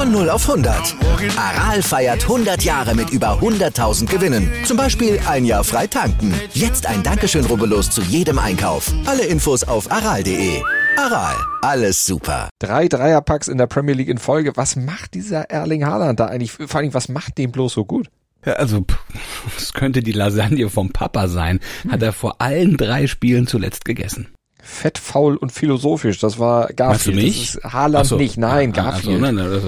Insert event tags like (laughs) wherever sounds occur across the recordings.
Von 0 auf 100. Aral feiert 100 Jahre mit über 100.000 Gewinnen. Zum Beispiel ein Jahr frei tanken. Jetzt ein Dankeschön, rubbellos zu jedem Einkauf. Alle Infos auf aral.de. Aral, alles super. Drei Dreierpacks in der Premier League in Folge. Was macht dieser Erling Haaland da eigentlich? Vor allem, was macht den bloß so gut? Ja, also, es könnte die Lasagne vom Papa sein. Hat er vor allen drei Spielen zuletzt gegessen. Fett, faul und philosophisch. Das war Garfield. Meinst du mich? Das Haaland so. nicht. Nein, ah, Garfield. so, nein, nein,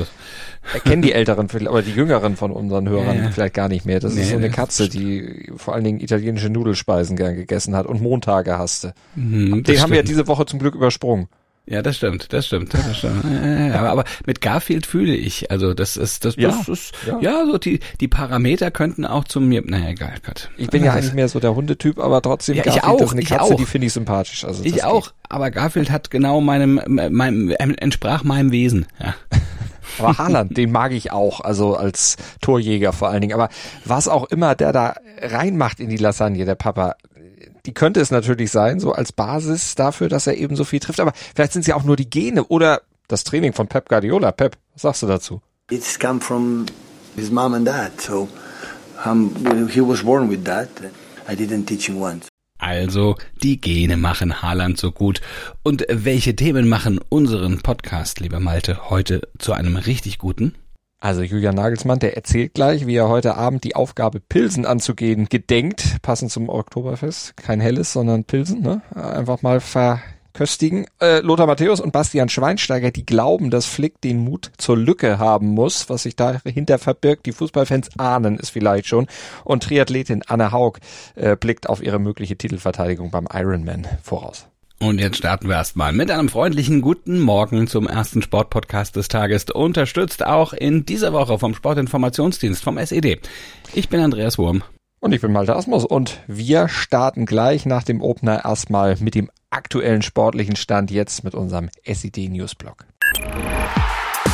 Erkennen die Älteren, vielleicht, aber die Jüngeren von unseren Hörern Ja, ja. vielleicht gar nicht mehr. Das Nee, ist so eine Katze, die vor allen Dingen italienische Nudelspeisen gern gegessen hat und Montage hasste. Mhm, Den haben wir ja diese Woche zum Glück übersprungen. Ja, das stimmt, das stimmt, das stimmt. Ja, ja, ja, aber, mit Garfield fühle ich, also das ist, das, Ja, das ist, ja. ja, so die, die Parameter könnten auch zu mir, naja, egal, Gott. Ich bin ja eigentlich mehr so der Hundetyp, aber trotzdem Ja, ich Garfield, auch, ist eine ich Katze, auch. die finde ich sympathisch. Also Ich auch, aber Garfield hat genau meinem, meinem, entsprach meinem Wesen, ja. Geht. (laughs) Aber Haaland, den mag ich auch, also als Torjäger vor allen Dingen. Aber was auch immer der da reinmacht in die Lasagne, der Papa, die könnte es natürlich sein, so als Basis dafür, dass er eben so viel trifft. Aber vielleicht sind es ja auch nur die Gene oder das Training von Pep Guardiola. Pep, was sagst du dazu? It's come from his mom and dad. So um, he was born with that. I didn't teach him once. Also, die Gene machen Haaland so gut. Und welche Themen machen unseren Podcast, lieber Malte, heute zu einem richtig guten? Also Julian Nagelsmann, der erzählt gleich, wie er heute Abend die Aufgabe Pilsen anzugehen gedenkt, passend zum Oktoberfest. Kein helles, sondern Pilsen, ne? Einfach mal verköstigen. Äh, Lothar Matthäus und Bastian Schweinsteiger, die glauben, dass Flick den Mut zur Lücke haben muss. Was sich dahinter verbirgt, die Fußballfans ahnen es vielleicht schon. Und Triathletin Anne Haug äh, blickt auf ihre mögliche Titelverteidigung beim Ironman voraus. Und jetzt starten wir erstmal mit einem freundlichen guten Morgen zum ersten Sportpodcast des Tages, unterstützt auch in dieser Woche vom Sportinformationsdienst vom SED. Ich bin Andreas Wurm. Und ich bin Malte Asmus und wir starten gleich nach dem Opener erstmal mit dem aktuellen sportlichen Stand jetzt mit unserem SED Newsblog.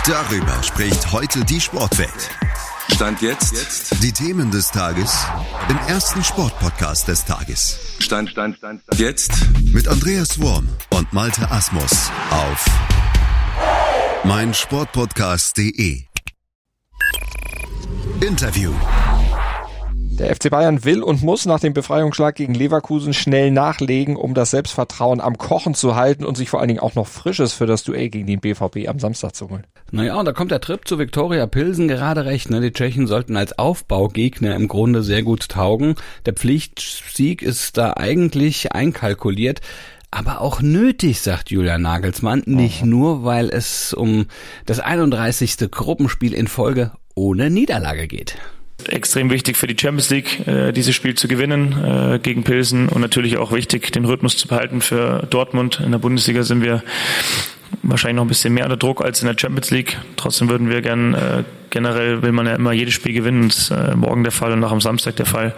Darüber spricht heute die Sportwelt. Stand jetzt. Die Themen des Tages im ersten Sportpodcast des Tages. Stand, Stand, Stand, Stand. Jetzt. Mit Andreas Worm und Malte Asmus auf meinsportpodcast.de. Interview. Der FC Bayern will und muss nach dem Befreiungsschlag gegen Leverkusen schnell nachlegen, um das Selbstvertrauen am Kochen zu halten und sich vor allen Dingen auch noch Frisches für das Duell gegen den BVB am Samstag zu holen. Naja, und da kommt der Trip zu Viktoria Pilsen gerade recht. Ne? Die Tschechen sollten als Aufbaugegner im Grunde sehr gut taugen. Der Pflichtsieg ist da eigentlich einkalkuliert. Aber auch nötig, sagt Julian Nagelsmann, nicht nur, weil es um das 31. Gruppenspiel in Folge ohne Niederlage geht. Extrem wichtig für die Champions League, äh, dieses Spiel zu gewinnen äh, gegen Pilsen und natürlich auch wichtig, den Rhythmus zu behalten für Dortmund. In der Bundesliga sind wir wahrscheinlich noch ein bisschen mehr unter Druck als in der Champions League. Trotzdem würden wir gern, äh, generell will man ja immer jedes Spiel gewinnen. Das ist äh, morgen der Fall und auch am Samstag der Fall.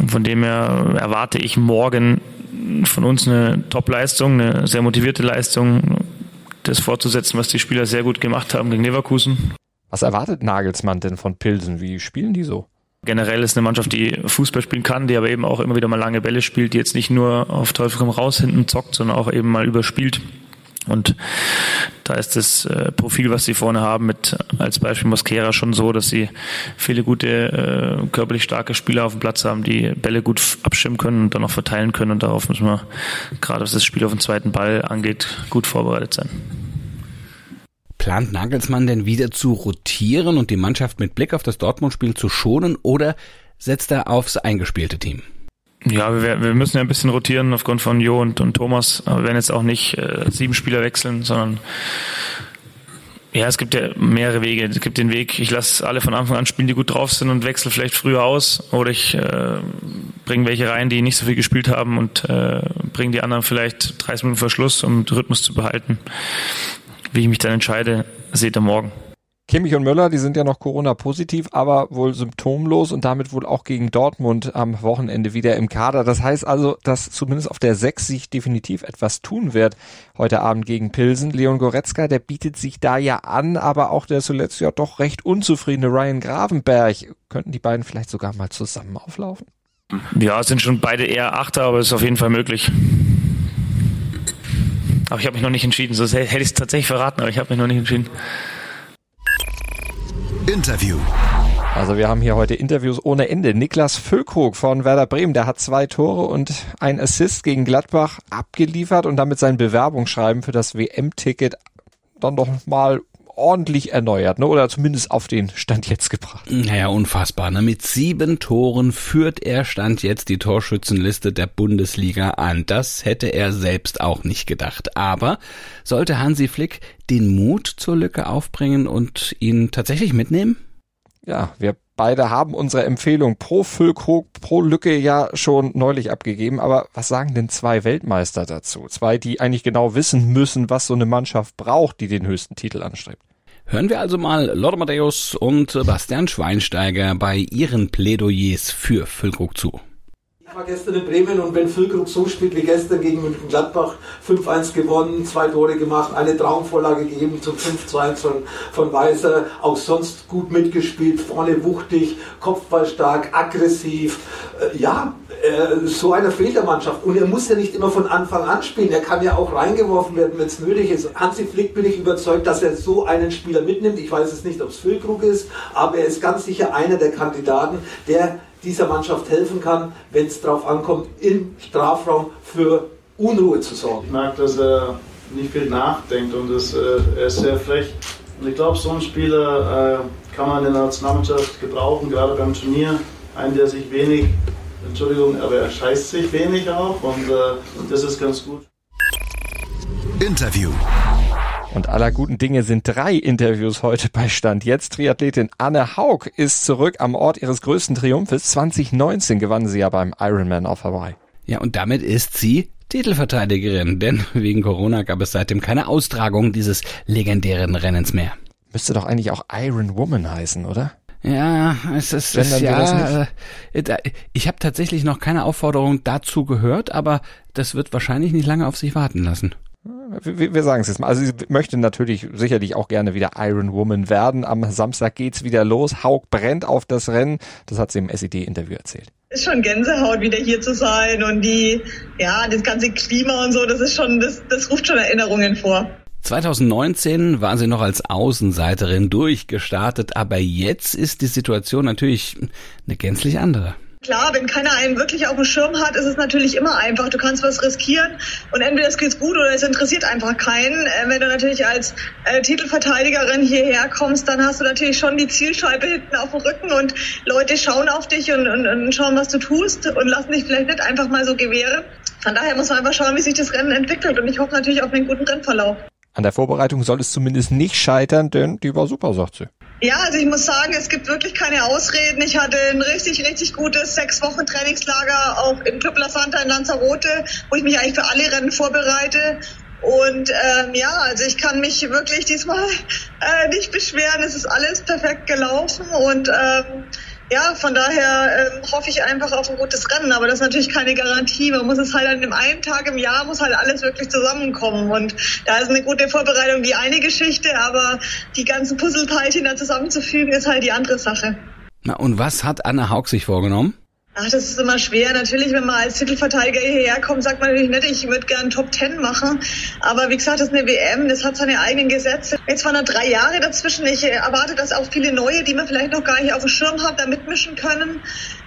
Und von dem her erwarte ich morgen von uns eine Top-Leistung, eine sehr motivierte Leistung, das fortzusetzen, was die Spieler sehr gut gemacht haben gegen Leverkusen. Was erwartet Nagelsmann denn von Pilsen? Wie spielen die so? Generell ist eine Mannschaft, die Fußball spielen kann, die aber eben auch immer wieder mal lange Bälle spielt, die jetzt nicht nur auf Teufel komm raus hinten zockt, sondern auch eben mal überspielt. Und da ist das äh, Profil, was sie vorne haben, mit als Beispiel Mosquera schon so, dass sie viele gute, äh, körperlich starke Spieler auf dem Platz haben, die Bälle gut abschirmen können und dann auch verteilen können. Und darauf müssen wir, gerade was das Spiel auf den zweiten Ball angeht, gut vorbereitet sein. Plant Nagelsmann denn wieder zu rotieren und die Mannschaft mit Blick auf das Dortmund-Spiel zu schonen oder setzt er aufs eingespielte Team? Ja, wir, wir müssen ja ein bisschen rotieren aufgrund von Jo und, und Thomas, wir werden jetzt auch nicht äh, sieben Spieler wechseln, sondern ja, es gibt ja mehrere Wege. Es gibt den Weg, ich lasse alle von Anfang an spielen, die gut drauf sind und wechsle vielleicht früher aus oder ich äh, bringe welche rein, die nicht so viel gespielt haben und äh, bringe die anderen vielleicht 30 Minuten vor Schluss, um den Rhythmus zu behalten. Wie ich mich dann entscheide, seht ihr morgen. Kimmich und Müller, die sind ja noch Corona-positiv, aber wohl symptomlos und damit wohl auch gegen Dortmund am Wochenende wieder im Kader. Das heißt also, dass zumindest auf der 6 sich definitiv etwas tun wird heute Abend gegen Pilsen. Leon Goretzka, der bietet sich da ja an, aber auch der zuletzt ja doch recht unzufriedene Ryan Gravenberg. Könnten die beiden vielleicht sogar mal zusammen auflaufen? Ja, sind schon beide eher Achter, aber es ist auf jeden Fall möglich. Aber ich habe mich noch nicht entschieden. So hätte ich es tatsächlich verraten, aber ich habe mich noch nicht entschieden. Interview. Also wir haben hier heute Interviews ohne Ende. Niklas Füllkrug von Werder Bremen, der hat zwei Tore und ein Assist gegen Gladbach abgeliefert und damit sein Bewerbungsschreiben für das WM-Ticket dann doch mal ordentlich erneuert, ne? oder zumindest auf den Stand jetzt gebracht. Naja, unfassbar. Ne? Mit sieben Toren führt er Stand jetzt die Torschützenliste der Bundesliga an. Das hätte er selbst auch nicht gedacht. Aber sollte Hansi Flick den Mut zur Lücke aufbringen und ihn tatsächlich mitnehmen? Ja, wir beide haben unsere Empfehlung pro Füllkrug, pro Lücke ja schon neulich abgegeben. Aber was sagen denn zwei Weltmeister dazu? Zwei, die eigentlich genau wissen müssen, was so eine Mannschaft braucht, die den höchsten Titel anstrebt. Hören wir also mal Lothar Matthäus und Bastian Schweinsteiger bei ihren Plädoyers für Füllkrug zu. War gestern in Bremen und wenn Füllkrug so spielt wie gestern gegen München Gladbach, 5-1 gewonnen, zwei Tore gemacht, eine Traumvorlage gegeben zum 5-2 von, von Weiser, auch sonst gut mitgespielt, vorne wuchtig, Kopfballstark, aggressiv, äh, ja, äh, so einer fehlt der Mannschaft. Und er muss ja nicht immer von Anfang an spielen. Er kann ja auch reingeworfen werden, wenn es nötig ist. Hansi Flick bin ich überzeugt, dass er so einen Spieler mitnimmt. Ich weiß es nicht, ob es Füllkrug ist, aber er ist ganz sicher einer der Kandidaten, der dieser Mannschaft helfen kann, wenn es darauf ankommt, im Strafraum für Unruhe zu sorgen. Ich mag, dass er nicht viel nachdenkt und das, äh, er ist sehr frech. Und ich glaube, so einen Spieler äh, kann man in der Nationalmannschaft gebrauchen, gerade beim Turnier. Einen, der sich wenig Entschuldigung, aber er scheißt sich wenig auch und, äh, das ist ganz gut. Interview. Und aller guten Dinge sind drei Interviews heute bei Stand. Jetzt Triathletin Anne Haug ist zurück am Ort ihres größten Triumphes. 2019 gewann sie ja beim Ironman auf Hawaii. Ja, und damit ist sie Titelverteidigerin, denn wegen Corona gab es seitdem keine Austragung dieses legendären Rennens mehr. Müsste doch eigentlich auch Iron Woman heißen, oder? Ja, es ist, es, ja, äh, ich habe tatsächlich noch keine Aufforderung dazu gehört, aber das wird wahrscheinlich nicht lange auf sich warten lassen. Wir, wir sagen es jetzt mal. Also sie möchte natürlich sicherlich auch gerne wieder Iron Woman werden. Am Samstag geht's wieder los. Haug brennt auf das Rennen. Das hat sie im SED-Interview erzählt. Ist schon Gänsehaut, wieder hier zu sein und die, ja, das ganze Klima und so, das ist schon, das, das ruft schon Erinnerungen vor. 2019 war sie noch als Außenseiterin durchgestartet, aber jetzt ist die Situation natürlich eine gänzlich andere. Klar, wenn keiner einen wirklich auf dem Schirm hat, ist es natürlich immer einfach. Du kannst was riskieren und entweder es geht gut oder es interessiert einfach keinen. Äh, wenn du natürlich als äh, Titelverteidigerin hierher kommst, dann hast du natürlich schon die Zielscheibe hinten auf dem Rücken und Leute schauen auf dich und, und, und schauen, was du tust und lassen dich vielleicht nicht einfach mal so gewähren. Von daher muss man einfach schauen, wie sich das Rennen entwickelt und ich hoffe natürlich auf einen guten Rennverlauf. An der Vorbereitung soll es zumindest nicht scheitern, denn die war super, sagt sie. Ja, also ich muss sagen, es gibt wirklich keine Ausreden. Ich hatte ein richtig, richtig gutes sechs Wochen Trainingslager auch im Club La Santa in Lanzarote, wo ich mich eigentlich für alle Rennen vorbereite. Und ähm, ja, also ich kann mich wirklich diesmal äh, nicht beschweren. Es ist alles perfekt gelaufen und ähm, ja, von daher ähm, hoffe ich einfach auf ein gutes Rennen, aber das ist natürlich keine Garantie. Man muss es halt an dem einen Tag im Jahr muss halt alles wirklich zusammenkommen und da ist eine gute Vorbereitung die eine Geschichte, aber die ganzen Puzzleteilchen da zusammenzufügen ist halt die andere Sache. Na und was hat Anna Haug sich vorgenommen? Ach, das ist immer schwer. Natürlich, wenn man als Titelverteidiger hierher kommt, sagt man natürlich nicht, ich würde gern Top Ten machen. Aber wie gesagt, das ist eine WM, das hat seine eigenen Gesetze. Jetzt waren da drei Jahre dazwischen. Ich erwarte, dass auch viele neue, die man vielleicht noch gar nicht auf dem Schirm hat, da mitmischen können.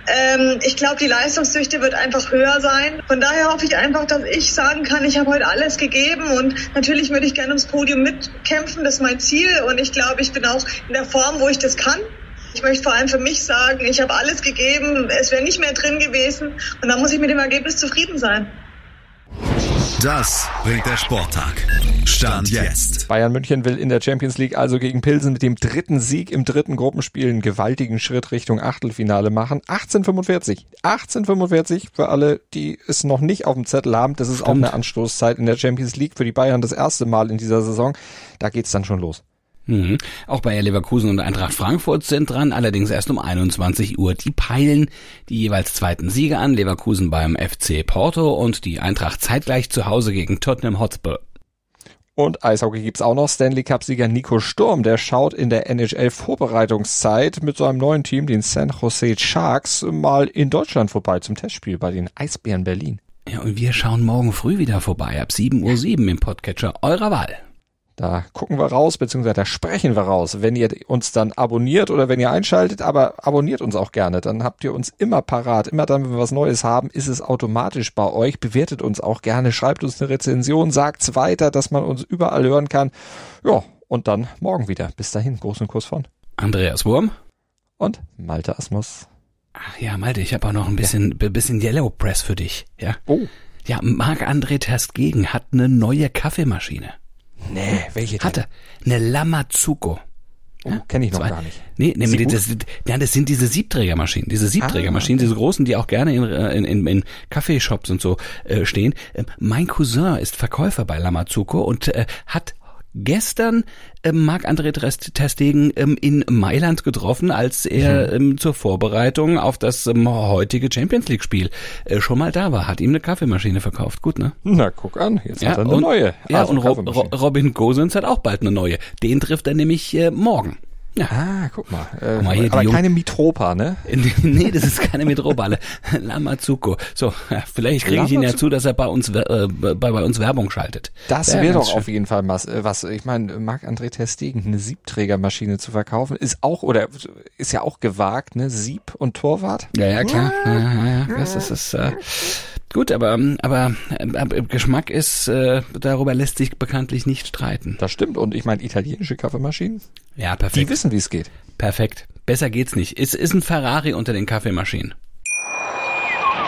Ähm, ich glaube, die Leistungsdichte wird einfach höher sein. Von daher hoffe ich einfach, dass ich sagen kann, ich habe heute alles gegeben und natürlich würde ich gerne ums Podium mitkämpfen. Das ist mein Ziel und ich glaube, ich bin auch in der Form, wo ich das kann. Ich möchte vor allem für mich sagen, ich habe alles gegeben, es wäre nicht mehr drin gewesen und dann muss ich mit dem Ergebnis zufrieden sein. Das bringt der Sporttag. Stand jetzt. Bayern München will in der Champions League also gegen Pilsen mit dem dritten Sieg im dritten Gruppenspiel einen gewaltigen Schritt Richtung Achtelfinale machen. 1845. 1845 für alle, die es noch nicht auf dem Zettel haben. Das ist Stimmt. auch eine Anstoßzeit in der Champions League für die Bayern das erste Mal in dieser Saison. Da geht's dann schon los. Mhm. Auch Bayer Leverkusen und Eintracht Frankfurt sind dran, allerdings erst um 21 Uhr. Die peilen die jeweils zweiten Siege an. Leverkusen beim FC Porto und die Eintracht zeitgleich zu Hause gegen Tottenham Hotspur. Und Eishockey gibt's auch noch. Stanley Cup-Sieger Nico Sturm, der schaut in der NHL-Vorbereitungszeit mit seinem neuen Team, den San Jose Sharks, mal in Deutschland vorbei zum Testspiel bei den Eisbären Berlin. Ja, und wir schauen morgen früh wieder vorbei, ab 7.07 Uhr im Podcatcher eurer Wahl. Da gucken wir raus, beziehungsweise da sprechen wir raus, wenn ihr uns dann abonniert oder wenn ihr einschaltet, aber abonniert uns auch gerne, dann habt ihr uns immer parat. Immer dann, wenn wir was Neues haben, ist es automatisch bei euch. Bewertet uns auch gerne, schreibt uns eine Rezension, sagt's weiter, dass man uns überall hören kann. Ja, und dann morgen wieder. Bis dahin, großen Kuss von Andreas Wurm und Malte Asmus. Ach ja, Malte, ich habe auch noch ein bisschen, ja. bisschen Yellow Press für dich. Ja. Oh. Ja, Marc-André Terstegen hat eine neue Kaffeemaschine. Nee, welche denn? Hatte eine Lamazuko. Oh, kenne ich noch Zwei. gar nicht. Nee, nee die, das, ja, das sind diese Siebträgermaschinen, diese Siebträgermaschinen, ah, okay. diese großen, die auch gerne in, in, in, in Kaffeeshops und so äh, stehen. Äh, mein Cousin ist Verkäufer bei Lamazuko und äh, hat gestern ähm, Marc-André Terstegen ähm, in Mailand getroffen, als er mhm. ähm, zur Vorbereitung auf das ähm, heutige Champions League Spiel äh, schon mal da war. Hat ihm eine Kaffeemaschine verkauft. Gut, ne? Na, guck an, jetzt ja, hat er eine und, neue. Ja, also und Robin Gosens hat auch bald eine neue. Den trifft er nämlich äh, morgen. Ah, guck mal. Äh, guck mal hier, aber keine Mitropa, ne? (laughs) nee, das ist keine Mitropa. (laughs) Lamazuko. So, (laughs) vielleicht kriege ich ihn ja zu, dass er bei uns äh, bei, bei uns Werbung schaltet. Das wäre doch schön. auf jeden Fall was. Äh, was ich meine, Marc-André Testegen, eine Siebträgermaschine zu verkaufen, ist auch, oder ist ja auch gewagt, ne? Sieb und Torwart. Ja, ja, klar. Ja, ja, ja. Das ist, das, äh, Gut, aber, aber, aber Geschmack ist, äh, darüber lässt sich bekanntlich nicht streiten. Das stimmt. Und ich meine, italienische Kaffeemaschinen? Ja, perfekt. Die wissen, wie es geht. Perfekt. Besser geht's nicht. Es ist ein Ferrari unter den Kaffeemaschinen.